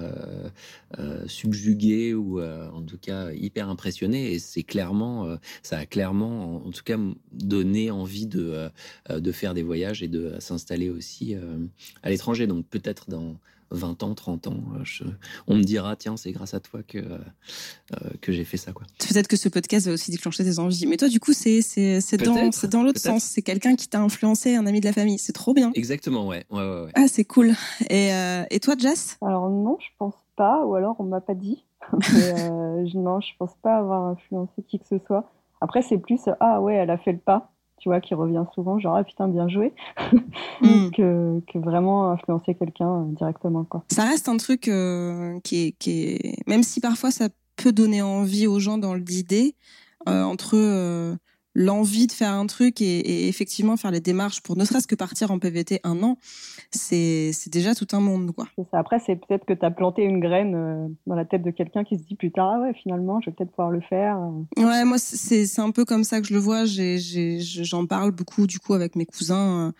subjugué ou en tout cas hyper impressionné. Et c'est clairement, ça a clairement, en, tout cas, donné envie de, de faire des voyages et de s'installer aussi à l'étranger. Donc peut-être dans 20 ans, 30 ans, euh, on me dira tiens, c'est grâce à toi que, euh, que j'ai fait ça. quoi. Peut-être que ce podcast va aussi déclencher des envies. Mais toi, du coup, c'est dans, dans l'autre sens. C'est quelqu'un qui t'a influencé, un ami de la famille. C'est trop bien. Exactement, ouais. ouais, ouais, Ah, c'est cool. Et, euh, et toi, Jess? Alors non, je pense pas, ou alors on m'a pas dit. Mais, non, je pense pas avoir influencé qui que ce soit. Après, c'est plus ah ouais, elle a fait le pas tu vois, qui revient souvent, genre ah putain bien joué, que, que, vraiment influencer quelqu'un euh, directement quoi. Ça reste un truc euh, qui, est, qui est, même si parfois ça peut donner envie aux gens dans l'idée, euh, entre l'envie de faire un truc et, effectivement faire les démarches pour ne serait-ce que partir en PVT un an, c'est déjà tout un monde. Quoi. Après, c'est peut-être que tu as planté une graine euh, dans la tête de quelqu'un qui se dit putain, ah ouais, finalement, je vais peut-être pouvoir le faire. Ouais, moi, c'est un peu comme ça que je le vois. J'en parle beaucoup du coup avec mes cousins. Euh,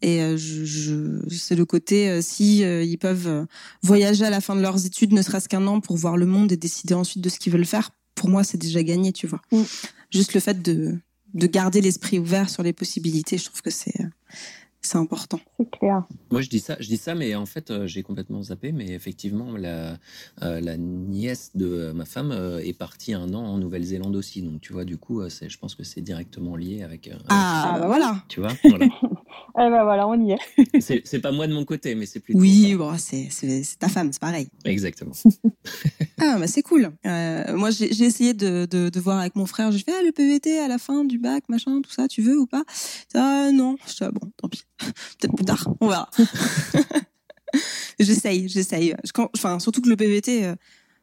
et euh, je, c'est le côté si ils peuvent voyager à la fin de leurs études, ne serait-ce qu'un an pour voir le monde et décider ensuite de ce qu'ils veulent faire. Pour moi, c'est déjà gagné, tu vois. Mm. Juste le fait de de garder l'esprit ouvert sur les possibilités. Je trouve que c'est c'est important. C'est clair. Moi, je dis ça, je dis ça, mais en fait, euh, j'ai complètement zappé. Mais effectivement, la, euh, la nièce de ma femme euh, est partie un an en Nouvelle-Zélande aussi. Donc, tu vois, du coup, je pense que c'est directement lié avec. ah, bah voilà. Tu vois, voilà. eh ben voilà, on y est. c'est pas moi de mon côté, mais c'est plutôt. Oui, bon, c'est ta femme, c'est pareil. Exactement. ah, bah c'est cool. moi, j'ai essayé de, de, de, voir avec mon frère. J'ai fait ah, le PVT à la fin du bac, machin, tout ça. Tu veux ou pas? Ah non. Je dis, ah, bon, tant pis. Peut-être plus tard, on verra. j'essaye, j'essaye. Enfin, surtout que le PVT, euh,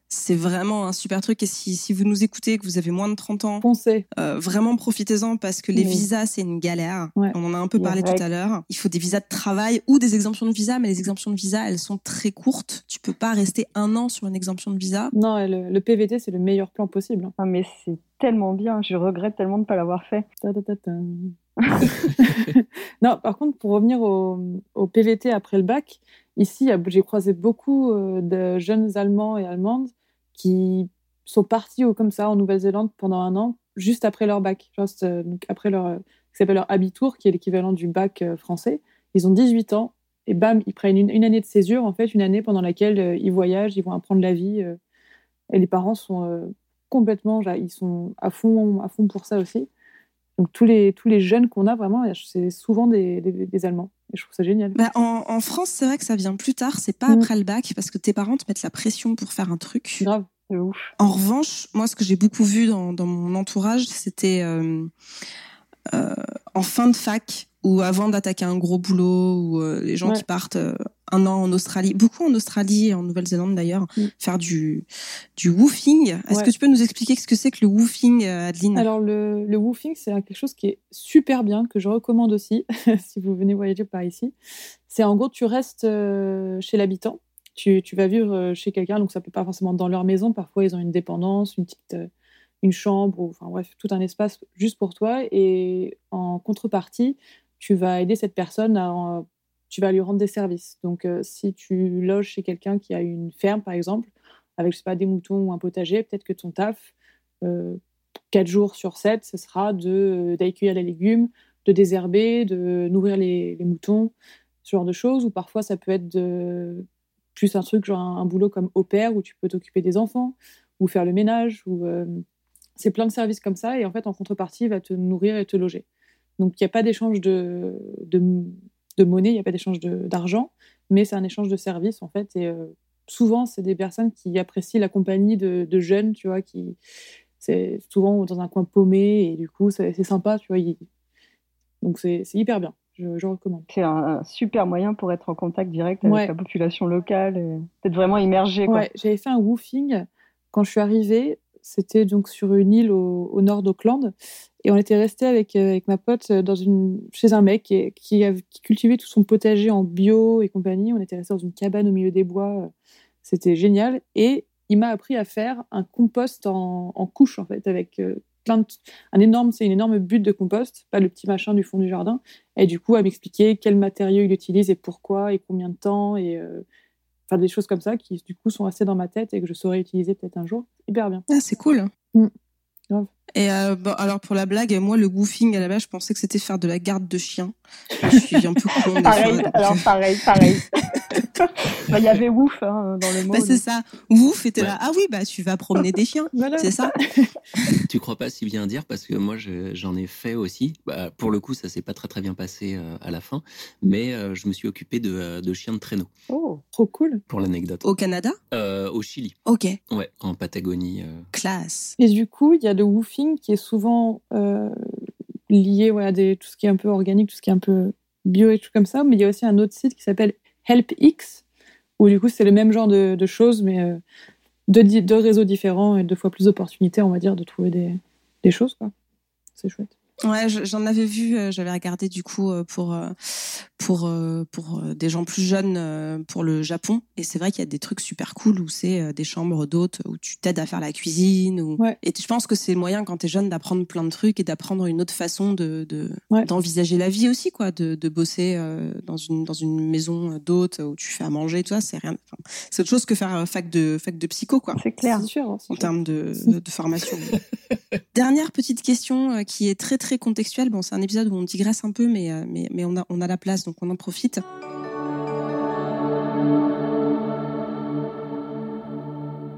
c'est vraiment un super truc. Et si, si, vous nous écoutez, que vous avez moins de 30 ans, Pensez. Euh, vraiment profitez-en parce que les visas, c'est une galère. On en a un peu parlé tout à l'heure. Il faut des visas de travail ou des exemptions de visa, mais les exemptions de visa, elles sont très courtes. Tu peux pas rester un an sur une exemption de visa. Non, le, PVT, c'est le meilleur plan possible. Ah, mais c'est tellement bien. Je regrette tellement de ne pas l'avoir fait. non, par contre, pour revenir au, PVT après le bac, ici, j'ai croisé beaucoup euh, de jeunes Allemands et Allemandes qui sont partis comme ça en Nouvelle-Zélande pendant un an, juste après leur bac, juste, euh, après leur, qui s'appelle leur Abitur, qui est l'équivalent du bac euh, français. Ils ont 18 ans et bam, ils prennent une, année de césure, en fait, une année pendant laquelle ils voyagent, ils vont apprendre la vie. et les parents sont complètement, ils sont à fond, à fond pour ça aussi. Donc tous les, tous les jeunes qu'on a, vraiment, c'est souvent des, des, Allemands. Et je trouve ça génial. Bah, en, en, France, c'est vrai que ça vient plus tard, c'est pas mm. après le bac, parce que tes parents te mettent la pression pour faire un truc. Grave. Ouf. En revanche, moi, ce que j'ai beaucoup vu dans, dans mon entourage, c'était euh, euh, en fin de fac, ou avant d'attaquer un gros boulot, ou euh, les gens qui partent euh, un an en Australie, beaucoup en Australie et en Nouvelle-Zélande d'ailleurs, mm. faire du, du woofing. Est-ce que tu peux nous expliquer ce que c'est que le woofing, euh, Adeline? Alors, le, le woofing, c'est quelque chose qui est super bien, que je recommande aussi, si vous venez voyager par ici. C'est en gros, tu restes chez l'habitant, tu, tu, vas vivre chez quelqu'un, donc ça peut pas forcément dans leur maison, parfois ils ont une dépendance, une petite une chambre, ou, enfin bref, tout un espace juste pour toi, et en contrepartie, tu vas aider cette personne à, tu vas lui rendre des services. Donc, euh, si tu loges chez quelqu'un qui a une ferme, par exemple, avec, je sais pas, des moutons ou un potager, peut-être que ton taf, euh, 4 jours sur 7, ce sera de, d'accueillir les légumes, de désherber, de nourrir les, moutons, ce genre de choses. Ou parfois, ça peut être plus un truc, genre un, boulot comme au pair, où tu peux t'occuper des enfants, ou faire le ménage, ou... Euh, c'est plein de services comme ça, et en fait, en contrepartie, il va te nourrir et te loger. Donc, il n'y a pas d'échange de, de, monnaie, il n'y a pas d'échange d'argent, mais c'est un échange de services, en fait. Et euh, souvent, c'est des personnes qui apprécient la compagnie de, jeunes, tu vois, qui. C'est souvent dans un coin paumé, et du coup, c'est sympa, tu vois. Donc, c'est hyper bien. Je, recommande. C'est un, super moyen pour être en contact direct avec la population locale, et être vraiment immergé. Ouais, j'avais fait un woofing quand je suis arrivée C'était donc sur une île au, nord d'Auckland. Et on était resté avec, euh, avec ma pote euh, dans une, chez un mec qui, cultivait tout son potager en bio et compagnie. On était resté dans une cabane au milieu des bois. euh, C'était génial. Et il m'a appris à faire un compost en, en couche, en fait, avec plein de. Un énorme, c'est une énorme butte de compost, pas le petit machin du fond du jardin. Et du coup, à m'expliquer quels matériaux il utilise et pourquoi et combien de temps. Et. Enfin, des choses comme ça qui, du coup, sont restées dans ma tête et que je saurais utiliser peut-être un jour. Hyper bien. Ah, c'est cool. Mm. Grave. Et euh, bon, alors pour la blague, moi le woofing à la base, je pensais que c'était faire de la garde de chien. Je suis un peu con. Pareil, fois, donc, alors pareil, pareil. Bah, Il y avait ouf hein, dans le mot. bah, c'est donc. ça. Woof était Ouais. là. Ah oui, bah tu vas promener des chiens. Voilà. C'est ça. Tu crois pas si bien dire parce que moi je- j'en ai fait aussi. Bah, pour le coup, ça s'est pas très très bien passé euh, à la fin, mais euh, je me suis occupé de, de chiens de traîneau Oh. Trop cool. pour l'anecdote. Au Canada? Euh, au Chili, Ok. ouais, en Patagonie. euh. Classe. Et du coup, il y a le woofing qui est souvent euh, lié ouais, à des, tout ce qui est un peu organique, tout ce qui est un peu bio et tout comme ça. Mais il y a aussi un autre site qui s'appelle HelpX, où du coup, c'est le même genre de, choses, mais euh, deux, réseaux différents et deux fois plus d'opportunités, on va dire, de trouver des, des choses. C'est chouette. Ouais, je- j'en avais vu, euh, j'avais regardé du coup euh, pour euh, pour pour des gens plus jeunes pour le Japon et c'est vrai qu'il y a des trucs super cool où c'est des chambres d'hôtes où tu t'aides à faire la cuisine ou Ouais. et je pense que c'est moyen quand t'es jeune d'apprendre plein de trucs et d'apprendre une autre façon de de- Ouais. d'envisager la vie aussi quoi, de, de bosser dans une dans une maison d'hôtes où tu fais à manger, toi c'est rien, enfin, c'est autre chose que faire fac de fac de psycho quoi C'est clair. Sûr. c'est en termes de, de formation. Dernière petite question qui est très très contextuelle. Bon, c'est un épisode où on digresse un peu, mais, euh, mais, mais on, a, on a la place, donc on en profite.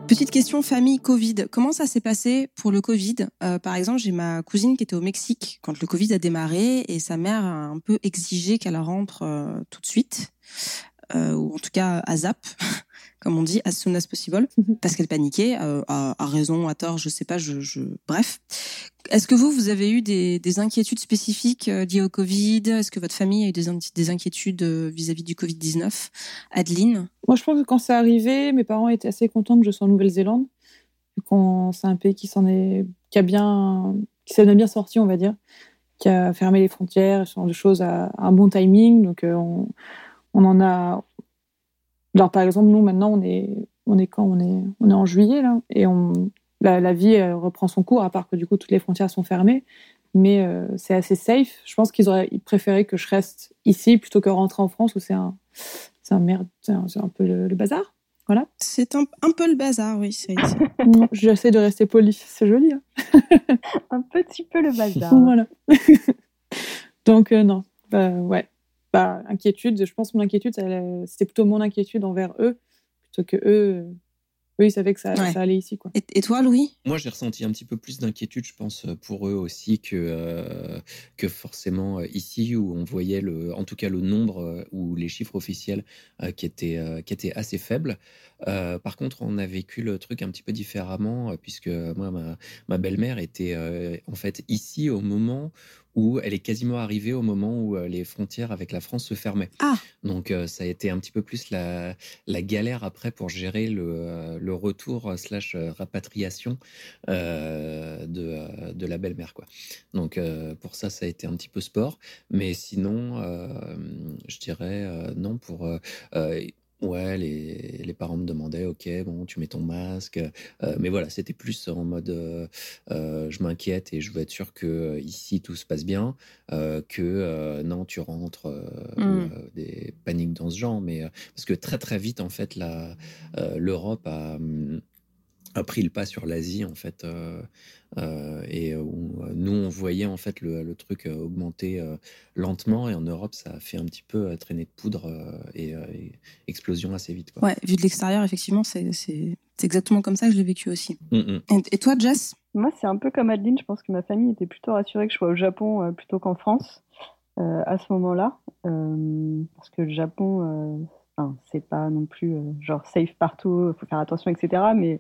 Petite question famille Covid. Comment ça s'est passé pour le Covid? Euh, Par exemple, j'ai ma cousine qui était au Mexique quand le Covid a démarré et sa mère a un peu exigé qu'elle rentre euh, tout de suite, euh, ou en tout cas à zap, comme on dit, as soon as possible parce qu'elle paniquait, euh, à, à raison, à tort, je sais pas, je, je... bref. Est-ce que vous, vous avez eu des, des inquiétudes spécifiques euh, liées au Covid? Est-ce que votre famille a eu des, in- des inquiétudes vis-à-vis du Covid-19 Adeline? Moi, je pense que quand c'est arrivé, mes parents étaient assez contents que je sois en Nouvelle-Zélande. C'est un pays qui s'en est, qui a bien, qui s'en est bien sorti, on va dire, qui a fermé les frontières, ce genre de choses à, à un bon timing. Donc, euh, on, on en a. Alors, par exemple, nous maintenant, on est, on est quand On est, on est en juillet là, et on, la, la vie elle reprend son cours, à part que du coup toutes les frontières sont fermées. Mais euh, c'est assez safe. Je pense qu'ils auraient préféré que je reste ici plutôt que rentrer en France où c'est un, c'est un merde, c'est un, peu le, le bazar. C'est un, un peu le bazar, oui. c'est- c'est- Non, J'essaie de rester poli, c'est joli. hein. Un petit peu le bazar. Voilà. Donc euh, non, bah, ouais. Bah, inquiétude, je pense que mon inquiétude, euh, c'était plutôt mon inquiétude envers eux, plutôt que eux, euh, eux ils savaient que ça, Ouais. ça allait ici. Quoi. Et, et toi, Louis? Moi, j'ai ressenti un petit peu plus d'inquiétude, je pense, pour eux aussi que, euh, que forcément ici, où on voyait le, en tout cas le nombre ou les chiffres officiels euh, qui, étaient, euh, qui étaient assez faibles. Euh, par contre, on a vécu le truc un petit peu différemment, puisque moi, ma, ma belle-mère était euh, en fait ici au moment où elle est quasiment arrivée au moment où euh, les frontières avec la France se fermaient. Ah. Donc euh, ça a été un petit peu plus la, la galère après pour gérer le, euh, le retour slash rapatriation de, de la belle-mère. quoi. Donc pour ça, ça a été un petit peu sport. Mais sinon, je dirais non pour... Ouais, les, les parents me demandaient, ok, bon, tu mets ton masque, Euh, mais voilà, c'était plus en mode, euh, euh, je m'inquiète et je veux être sûr que ici tout se passe bien, que non, tu rentres, Mm. des paniques dans ce genre, mais parce que très très vite en fait, l'Europe a, hum, a pris le pas sur l'Asie en fait, euh, euh, et où, euh, nous on voyait en fait le, le truc augmenter euh, lentement, et en Europe ça a fait un petit peu euh, traîner de poudre euh, et, euh, et explosion assez vite. Quoi. Ouais, vu de l'extérieur, effectivement, c'est exactement comme ça que je l'ai vécu aussi. Mm, mm. Et, et toi, Jess? Moi, c'est un peu comme Adeline. Je pense que ma famille était plutôt rassurée que je sois au Japon euh, plutôt qu'en France euh, à ce moment-là. Euh, parce que le Japon, euh, enfin, c'est pas non plus euh, genre safe partout, faut faire attention, etc. Mais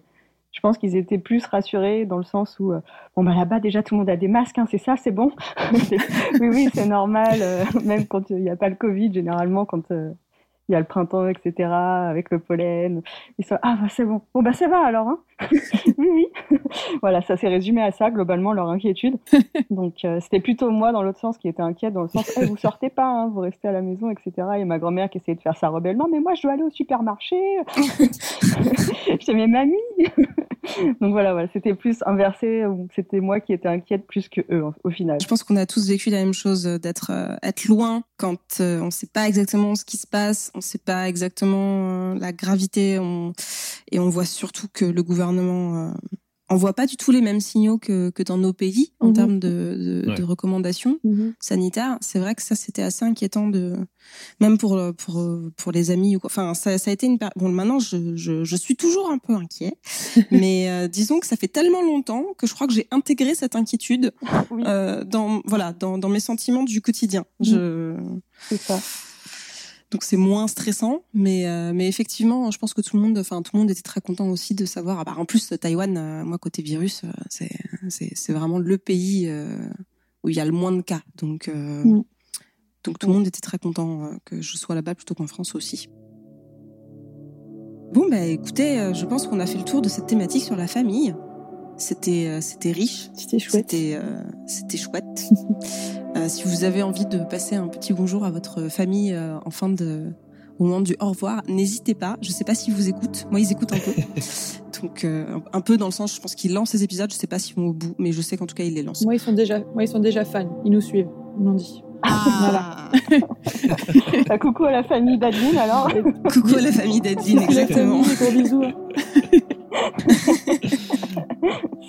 je pense qu'ils étaient plus rassurés dans le sens où, euh, bon, bah là-bas, déjà, tout le monde a des masques, hein, c'est ça, c'est bon? oui, oui, c'est normal. euh, même quand il n'y a pas le Covid, généralement, quand euh, il y a le printemps, etc., avec le pollen. Ils sont ah bah c'est bon, bon bah ça va alors, hein oui oui. voilà, ça s'est résumé à ça globalement leur inquiétude. Donc euh, c'était plutôt moi dans l'autre sens qui était inquiète dans le sens eh, vous sortez pas, hein, vous restez à la maison, etc. Et ma grand-mère qui essayait de faire ça rebellement, mais moi je dois aller au supermarché. J'étais mes mamie. Donc voilà, voilà c'était plus inversé, c'était moi qui étais inquiète plus que eux au final. Je pense qu'on a tous vécu la même chose, d'être euh, être loin quand euh, on sait pas exactement ce qui se passe, on sait pas exactement la gravité, on... et on voit surtout que le gouvernement on voit pas du tout les mêmes signaux que, que dans nos pays en mhm. termes de, de, de recommandations mhm. sanitaires. C'est vrai que ça c'était assez inquiétant de même pour pour pour les amis ou Enfin ça, ça a été une bon maintenant je, je, je suis toujours un peu inquiet, mais euh, disons que ça fait tellement longtemps que je crois que j'ai intégré cette inquiétude euh, dans voilà dans dans mes sentiments du quotidien. Je c'est ça donc c'est moins stressant, mais euh, mais effectivement, je pense que tout le monde, enfin tout le monde était très content aussi de savoir. Ah bah, en plus, Taïwan, euh, moi côté virus, euh, c'est c'est c'est vraiment le pays où il y a le moins de cas. Donc mm. donc tout le monde était très content que je sois là-bas plutôt qu'en France aussi. Bon bah écoutez, je pense qu'on a fait le tour de cette thématique sur la famille. C'était c'était riche. C'était chouette. C'était c'était chouette. Euh, si vous avez envie de passer un petit bonjour à votre famille euh, en fin de au moment du au revoir, n'hésitez pas. Je sais pas s'ils vous écoutent. Moi, ils écoutent un peu. Donc, euh, un peu dans le sens, je pense qu'ils lancent ces épisodes. Je sais pas s'ils vont au bout, mais je sais qu'en tout cas, ils les lancent. Moi, ils sont déjà, moi, ils sont déjà fans. Ils nous suivent. Ils m'ont dit. Ah. voilà. Bah, coucou à la famille d'Adine alors. coucou à la famille d'Adine, exactement. Gros bisous.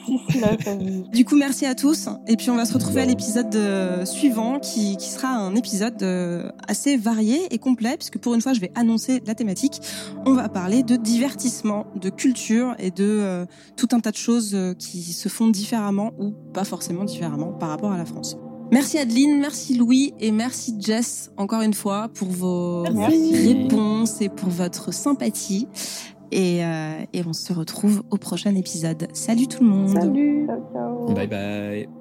Du coup, merci à tous. Et puis, on va se retrouver à l'épisode euh, suivant qui, qui, sera un épisode euh, assez varié et complet, puisque pour une fois, je vais annoncer la thématique. On va parler de divertissement, de culture et de euh, tout un tas de choses qui se font différemment ou pas forcément différemment par rapport à la France. Merci Adeline, merci Louis et merci Jess encore une fois pour vos réponses et pour votre sympathie. Et, euh, et on se retrouve au prochain épisode. Salut tout le monde. Salut. Ciao, ciao. Bye bye.